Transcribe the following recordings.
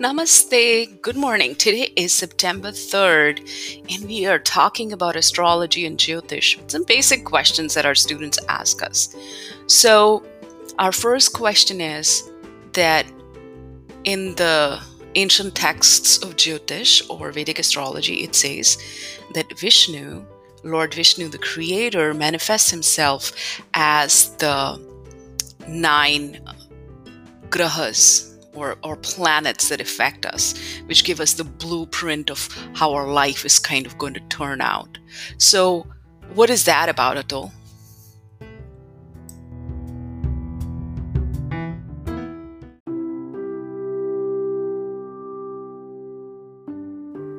Namaste. Good morning. Today is September 3rd, and we are talking about astrology and Jyotish. Some basic questions that our students ask us. So, our first question is that in the ancient texts of Jyotish or Vedic astrology, it says that Vishnu, Lord Vishnu, the creator, manifests himself as the nine grahas or, or planets that affect us, which give us the blueprint of how our life is kind of going to turn out. So, what is that about, Atul?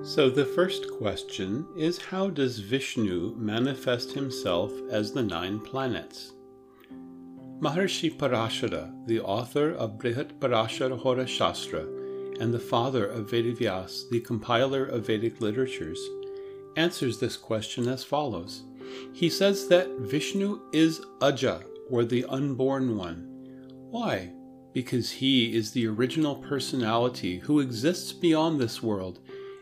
So, the first question is How does Vishnu manifest himself as the nine planets? Maharshi Parashara, the author of Brihat Parashara Hora Shastra and the father of Vedavyas, the compiler of Vedic literatures, answers this question as follows. He says that Vishnu is Aja, or the unborn one. Why? Because he is the original personality who exists beyond this world,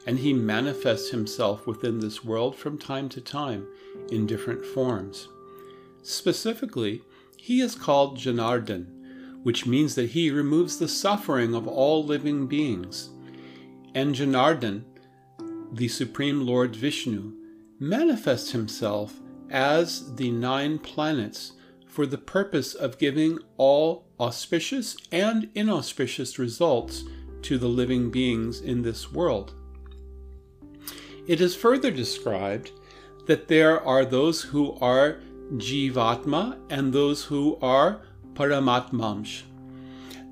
and he manifests himself within this world from time to time in different forms. Specifically, he is called Janardhan, which means that he removes the suffering of all living beings. And Janardhan, the Supreme Lord Vishnu, manifests himself as the nine planets for the purpose of giving all auspicious and inauspicious results to the living beings in this world. It is further described that there are those who are Jivatma and those who are Paramatmamsh.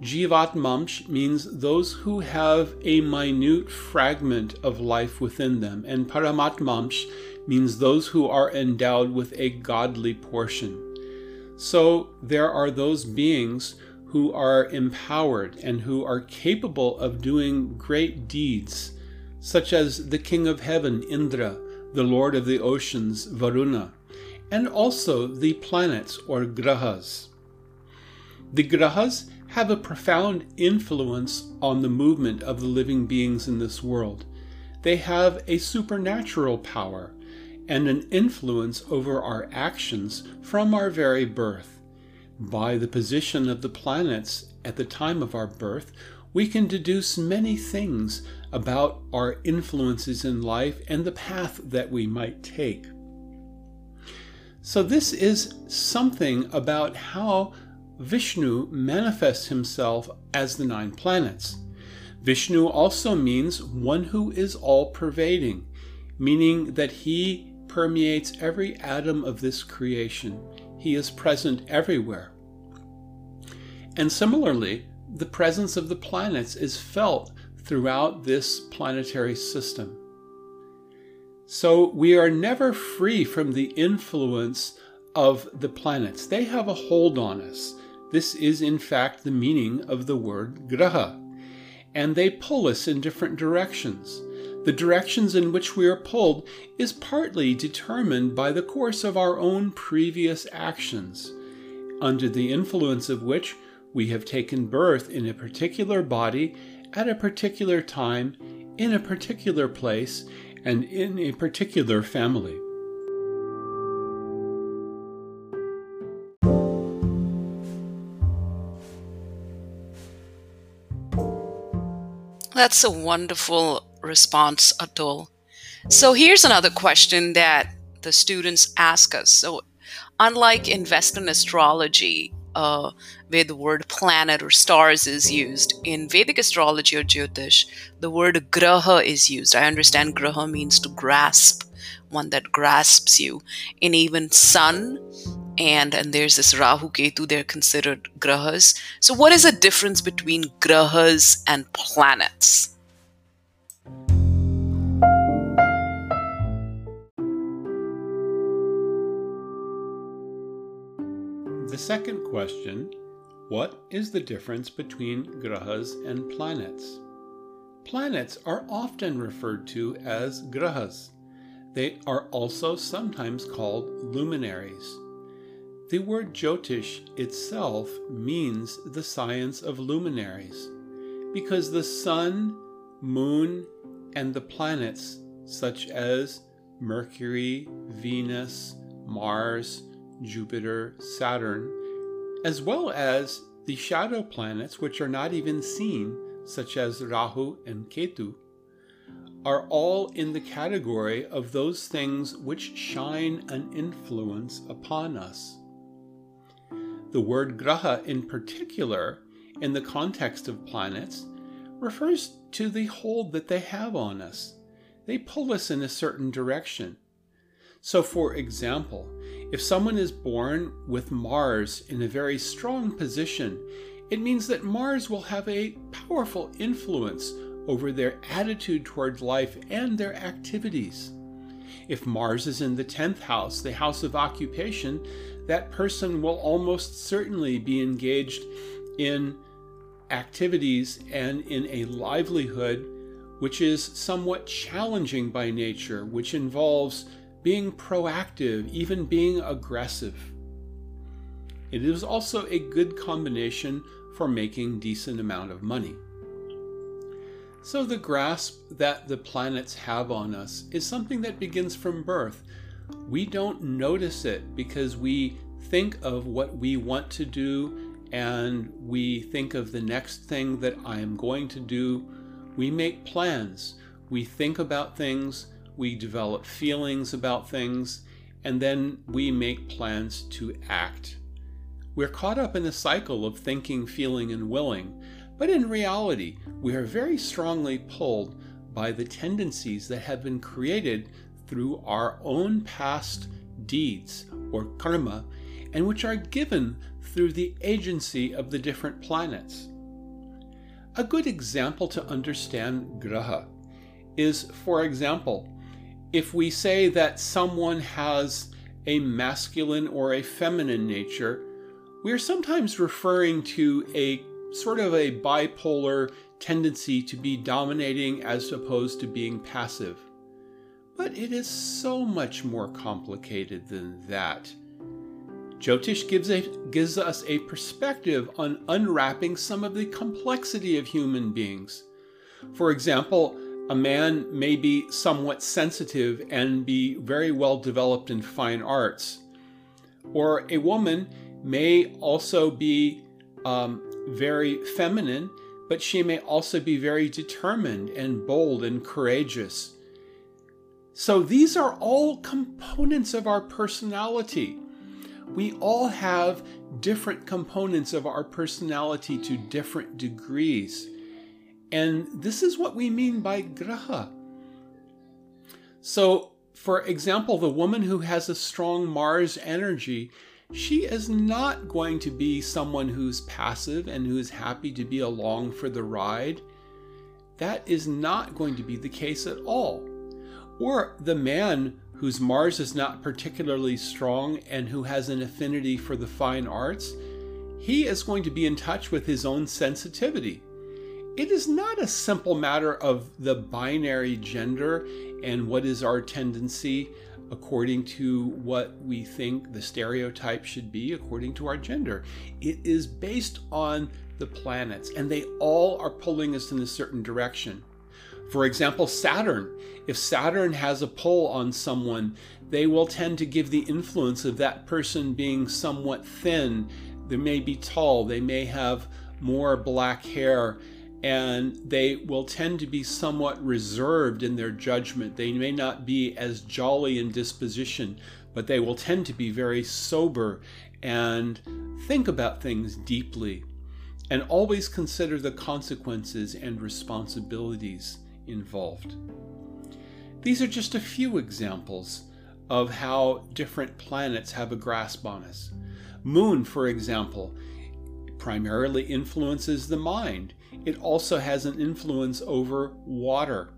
Jivatmamsh means those who have a minute fragment of life within them, and Paramatmamsh means those who are endowed with a godly portion. So there are those beings who are empowered and who are capable of doing great deeds, such as the King of Heaven, Indra, the Lord of the Oceans, Varuna, and also the planets or grahas. The grahas have a profound influence on the movement of the living beings in this world. They have a supernatural power and an influence over our actions from our very birth. By the position of the planets at the time of our birth, we can deduce many things about our influences in life and the path that we might take. So, this is something about how Vishnu manifests himself as the nine planets. Vishnu also means one who is all pervading, meaning that he permeates every atom of this creation. He is present everywhere. And similarly, the presence of the planets is felt throughout this planetary system. So we are never free from the influence of the planets. They have a hold on us. This is, in fact, the meaning of the word graha. And they pull us in different directions. The directions in which we are pulled is partly determined by the course of our own previous actions, under the influence of which we have taken birth in a particular body at a particular time in a particular place and in a particular family. That's a wonderful response, Atul. So here's another question that the students ask us. So, unlike in astrology, uh, where the word planet or stars is used. In Vedic astrology or Jyotish, the word graha is used. I understand graha means to grasp, one that grasps you. And even sun and and there's this Rahu Ketu, they're considered grahas. So what is the difference between grahas and planets? The second question What is the difference between grahas and planets? Planets are often referred to as grahas. They are also sometimes called luminaries. The word Jyotish itself means the science of luminaries, because the sun, moon, and the planets, such as Mercury, Venus, Mars, Jupiter, Saturn, as well as the shadow planets, which are not even seen, such as Rahu and Ketu, are all in the category of those things which shine an influence upon us. The word graha in particular, in the context of planets, refers to the hold that they have on us. They pull us in a certain direction. So, for example, if someone is born with Mars in a very strong position, it means that Mars will have a powerful influence over their attitude towards life and their activities. If Mars is in the 10th house, the house of occupation, that person will almost certainly be engaged in activities and in a livelihood which is somewhat challenging by nature, which involves being proactive, even being aggressive. It is also a good combination for making decent amount of money. So the grasp that the planets have on us is something that begins from birth. We don't notice it because we think of what we want to do and we think of the next thing that I am going to do. We make plans. We think about things. We develop feelings about things. And then we make plans to act. We're caught up in a cycle of thinking, feeling, and willing. But in reality, we are very strongly pulled by the tendencies that have been created through our own past deeds or karma and which are given through the agency of the different planets. A good example to understand graha is, for example, if we say that someone has a masculine or a feminine nature, we are sometimes referring to a sort of a bipolar tendency to be dominating as opposed to being passive. But it is so much more complicated than that. Jyotish gives, a, gives us a perspective on unwrapping some of the complexity of human beings. For example, a man may be somewhat sensitive and be very well developed in fine arts, or a woman may also be um, very feminine, but she may also be very determined and bold and courageous. So these are all components of our personality. We all have different components of our personality to different degrees. And this is what we mean by graha. So, for example, the woman who has a strong Mars energy she is not going to be someone who's passive and who's happy to be along for the ride. That is not going to be the case at all. Or the man whose Mars is not particularly strong and who has an affinity for the fine arts, he is going to be in touch with his own sensitivity. It is not a simple matter of the binary gender and what is our tendency according to what we think the stereotype should be according to our gender. It is based on the planets, and they all are pulling us in a certain direction. For example, Saturn. If Saturn has a pull on someone, they will tend to give the influence of that person being somewhat thin. They may be tall, they may have more black hair, and they will tend to be somewhat reserved in their judgment. They may not be as jolly in disposition, but they will tend to be very sober and think about things deeply and always consider the consequences and responsibilities involved. These are just a few examples of how different planets have a grasp on us. Moon, for example, primarily influences the mind it also has an influence over water.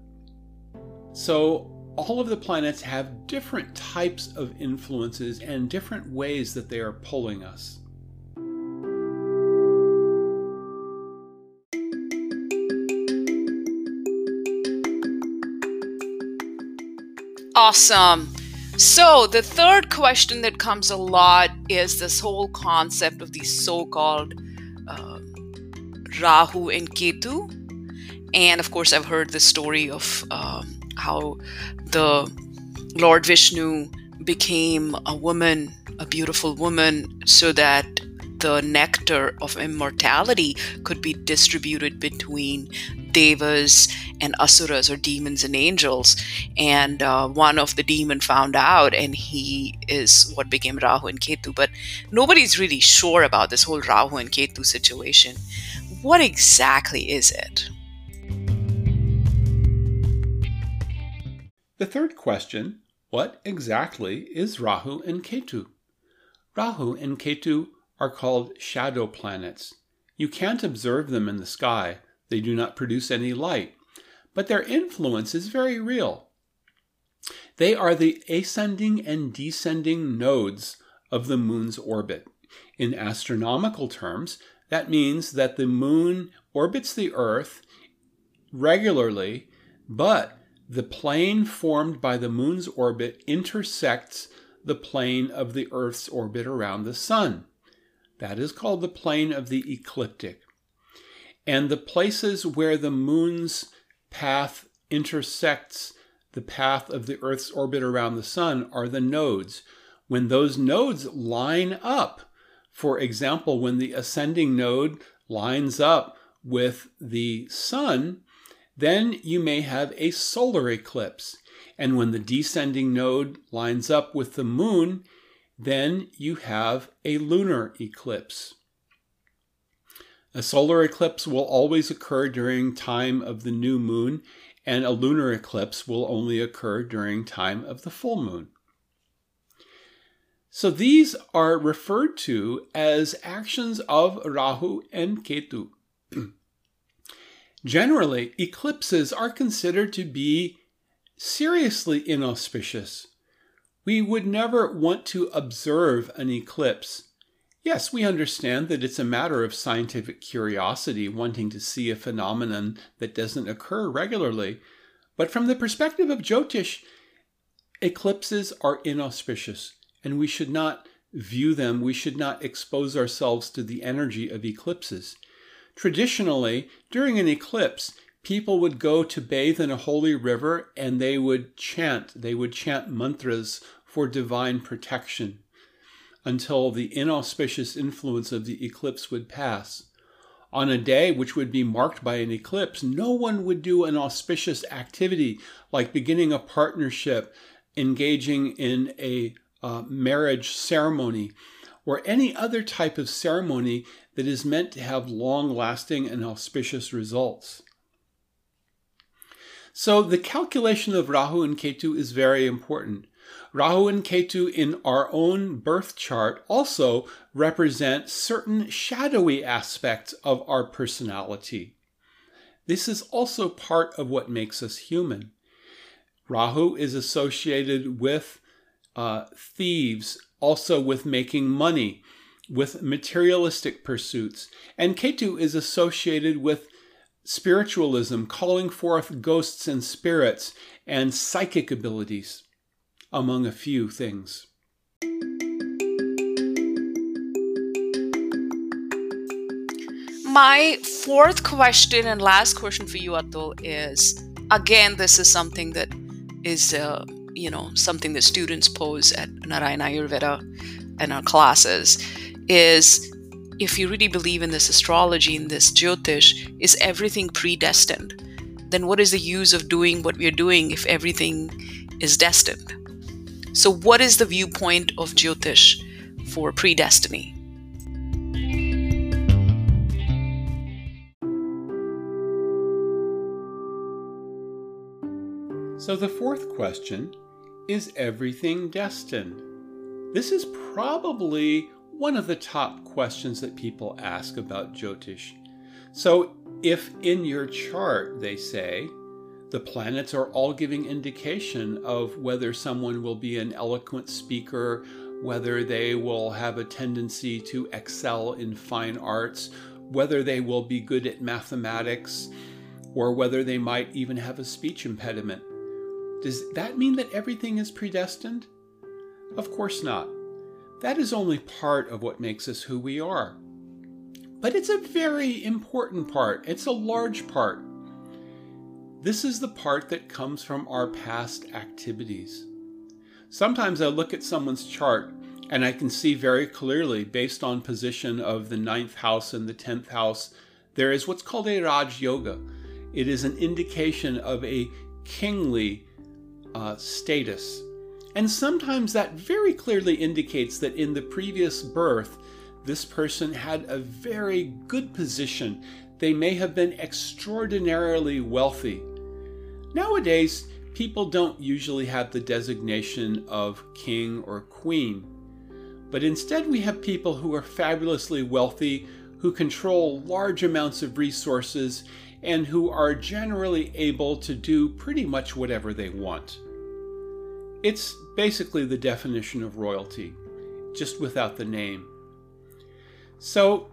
So, all of the planets have different types of influences and different ways that they are pulling us. Awesome. So, the third question that comes a lot is this whole concept of these so called Rahu and Ketu. And of course, I've heard the story of um, how the Lord Vishnu became a woman, a beautiful woman, so that the nectar of immortality could be distributed between devas and asuras or demons and angels. And uh, one of the demon found out and he is what became rahu and ketu. But nobody's really sure about this whole rahu and ketu situation what exactly is it? The third question what exactly is rahu and ketu? Rahu and ketu are called shadow planets. You can't observe them in the sky. They do not produce any light, but their influence is very real. They are the ascending and descending nodes of the moon's orbit. In astronomical terms, that means that the moon orbits the Earth regularly, but the plane formed by the moon's orbit intersects the plane of the Earth's orbit around the sun. That is called the plane of the ecliptic. And the places where the moon's path intersects the path of the Earth's orbit around the sun are the nodes. When those nodes line up, for example, when the ascending node lines up with the sun, then you may have a solar eclipse. And when the descending node lines up with the moon, then you have a lunar eclipse. A solar eclipse will always occur during time of the new moon, and a lunar eclipse will only occur during time of the full moon. So these are referred to as actions of Rahu and Ketu. Generally, eclipses are considered to be seriously inauspicious. We would never want to observe an eclipse Yes, we understand that it's a matter of scientific curiosity, wanting to see a phenomenon that doesn't occur regularly. But from the perspective of Jyotish, eclipses are inauspicious, and we should not view them, we should not expose ourselves to the energy of eclipses. Traditionally, during an eclipse, people would go to bathe in a holy river and they would chant, they would chant mantras for divine protection until the inauspicious influence of the eclipse would pass. On a day which would be marked by an eclipse, no one would do an auspicious activity like beginning a partnership, engaging in a uh, marriage ceremony, or any other type of ceremony that is meant to have long lasting and auspicious results. So, the calculation of Rahu and Ketu is very important. Rahu and Ketu in our own birth chart also represent certain shadowy aspects of our personality. This is also part of what makes us human. Rahu is associated with uh, thieves, also with making money, with materialistic pursuits. And Ketu is associated with spiritualism, calling forth ghosts and spirits, and psychic abilities among a few things. My fourth question and last question for you, Atul, is again, this is something that is, uh, you know, something that students pose at Narayana Ayurveda and our classes is if you really believe in this astrology, in this Jyotish, is everything predestined? Then what is the use of doing what we're doing if everything is destined? So, what is the viewpoint of Jyotish for predestiny? So, the fourth question is everything destined? This is probably one of the top questions that people ask about Jyotish. So, if in your chart they say, the planets are all giving indication of whether someone will be an eloquent speaker, whether they will have a tendency to excel in fine arts, whether they will be good at mathematics, or whether they might even have a speech impediment. Does that mean that everything is predestined? Of course not. That is only part of what makes us who we are. But it's a very important part, it's a large part. This is the part that comes from our past activities. Sometimes I look at someone's chart and I can see very clearly, based on position of the ninth house and the tenth house, there is what's called a Raj Yoga. It is an indication of a kingly uh, status. And sometimes that very clearly indicates that in the previous birth, this person had a very good position. They may have been extraordinarily wealthy. Nowadays, people don't usually have the designation of king or queen, but instead we have people who are fabulously wealthy, who control large amounts of resources, and who are generally able to do pretty much whatever they want. It's basically the definition of royalty, just without the name. So,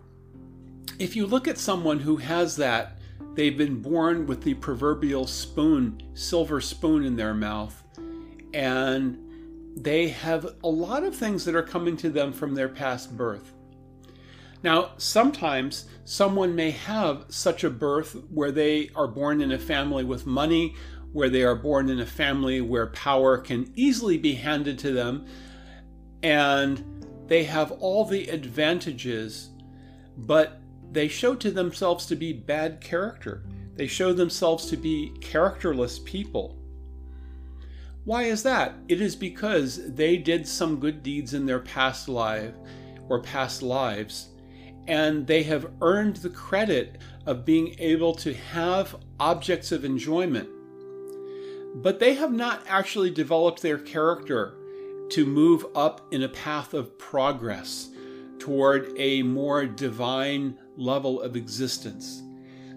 if you look at someone who has that, they've been born with the proverbial spoon, silver spoon in their mouth, and they have a lot of things that are coming to them from their past birth. Now, sometimes someone may have such a birth where they are born in a family with money, where they are born in a family where power can easily be handed to them, and they have all the advantages, but they show to themselves to be bad character. They show themselves to be characterless people. Why is that? It is because they did some good deeds in their past life or past lives, and they have earned the credit of being able to have objects of enjoyment. But they have not actually developed their character to move up in a path of progress toward a more divine level of existence.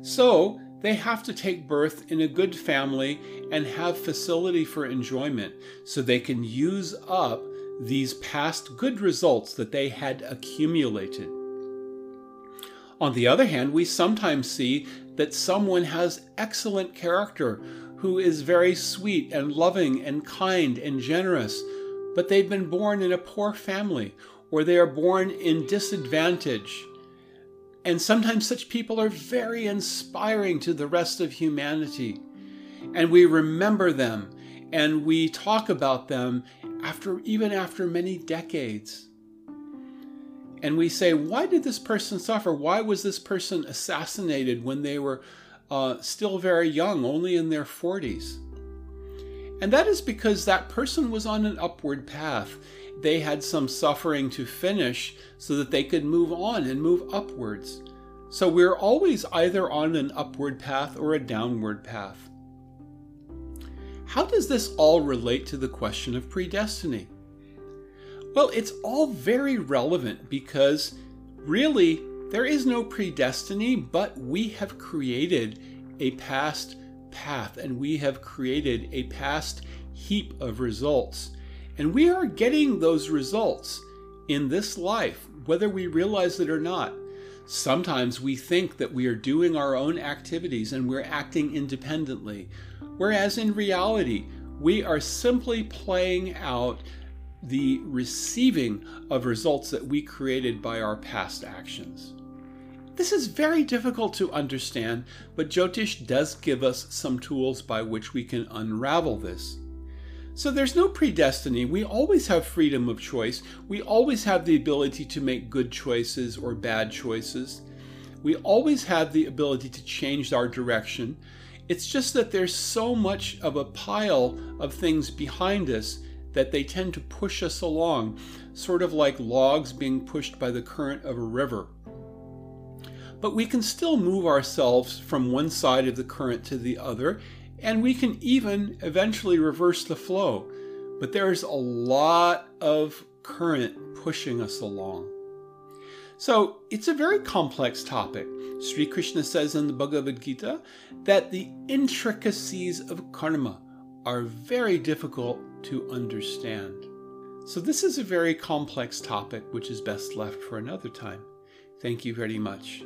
So, they have to take birth in a good family and have facility for enjoyment so they can use up these past good results that they had accumulated. On the other hand, we sometimes see that someone has excellent character who is very sweet and loving and kind and generous but they've been born in a poor family or they are born in disadvantage. And sometimes such people are very inspiring to the rest of humanity. And we remember them and we talk about them after even after many decades. And we say, why did this person suffer? Why was this person assassinated when they were uh, still very young, only in their 40s? And that is because that person was on an upward path. They had some suffering to finish so that they could move on and move upwards. So we're always either on an upward path or a downward path. How does this all relate to the question of predestiny? Well, it's all very relevant because really there is no predestiny, but we have created a past path and we have created a past heap of results. And we are getting those results in this life, whether we realize it or not. Sometimes we think that we are doing our own activities and we're acting independently, whereas in reality, we are simply playing out the receiving of results that we created by our past actions. This is very difficult to understand, but Jyotish does give us some tools by which we can unravel this. So there's no predestiny. We always have freedom of choice. We always have the ability to make good choices or bad choices. We always have the ability to change our direction. It's just that there's so much of a pile of things behind us that they tend to push us along, sort of like logs being pushed by the current of a river but we can still move ourselves from one side of the current to the other, and we can even eventually reverse the flow. But there's a lot of current pushing us along. So it's a very complex topic. Sri Krishna says in the Bhagavad Gita that the intricacies of karma are very difficult to understand. So this is a very complex topic which is best left for another time. Thank you very much.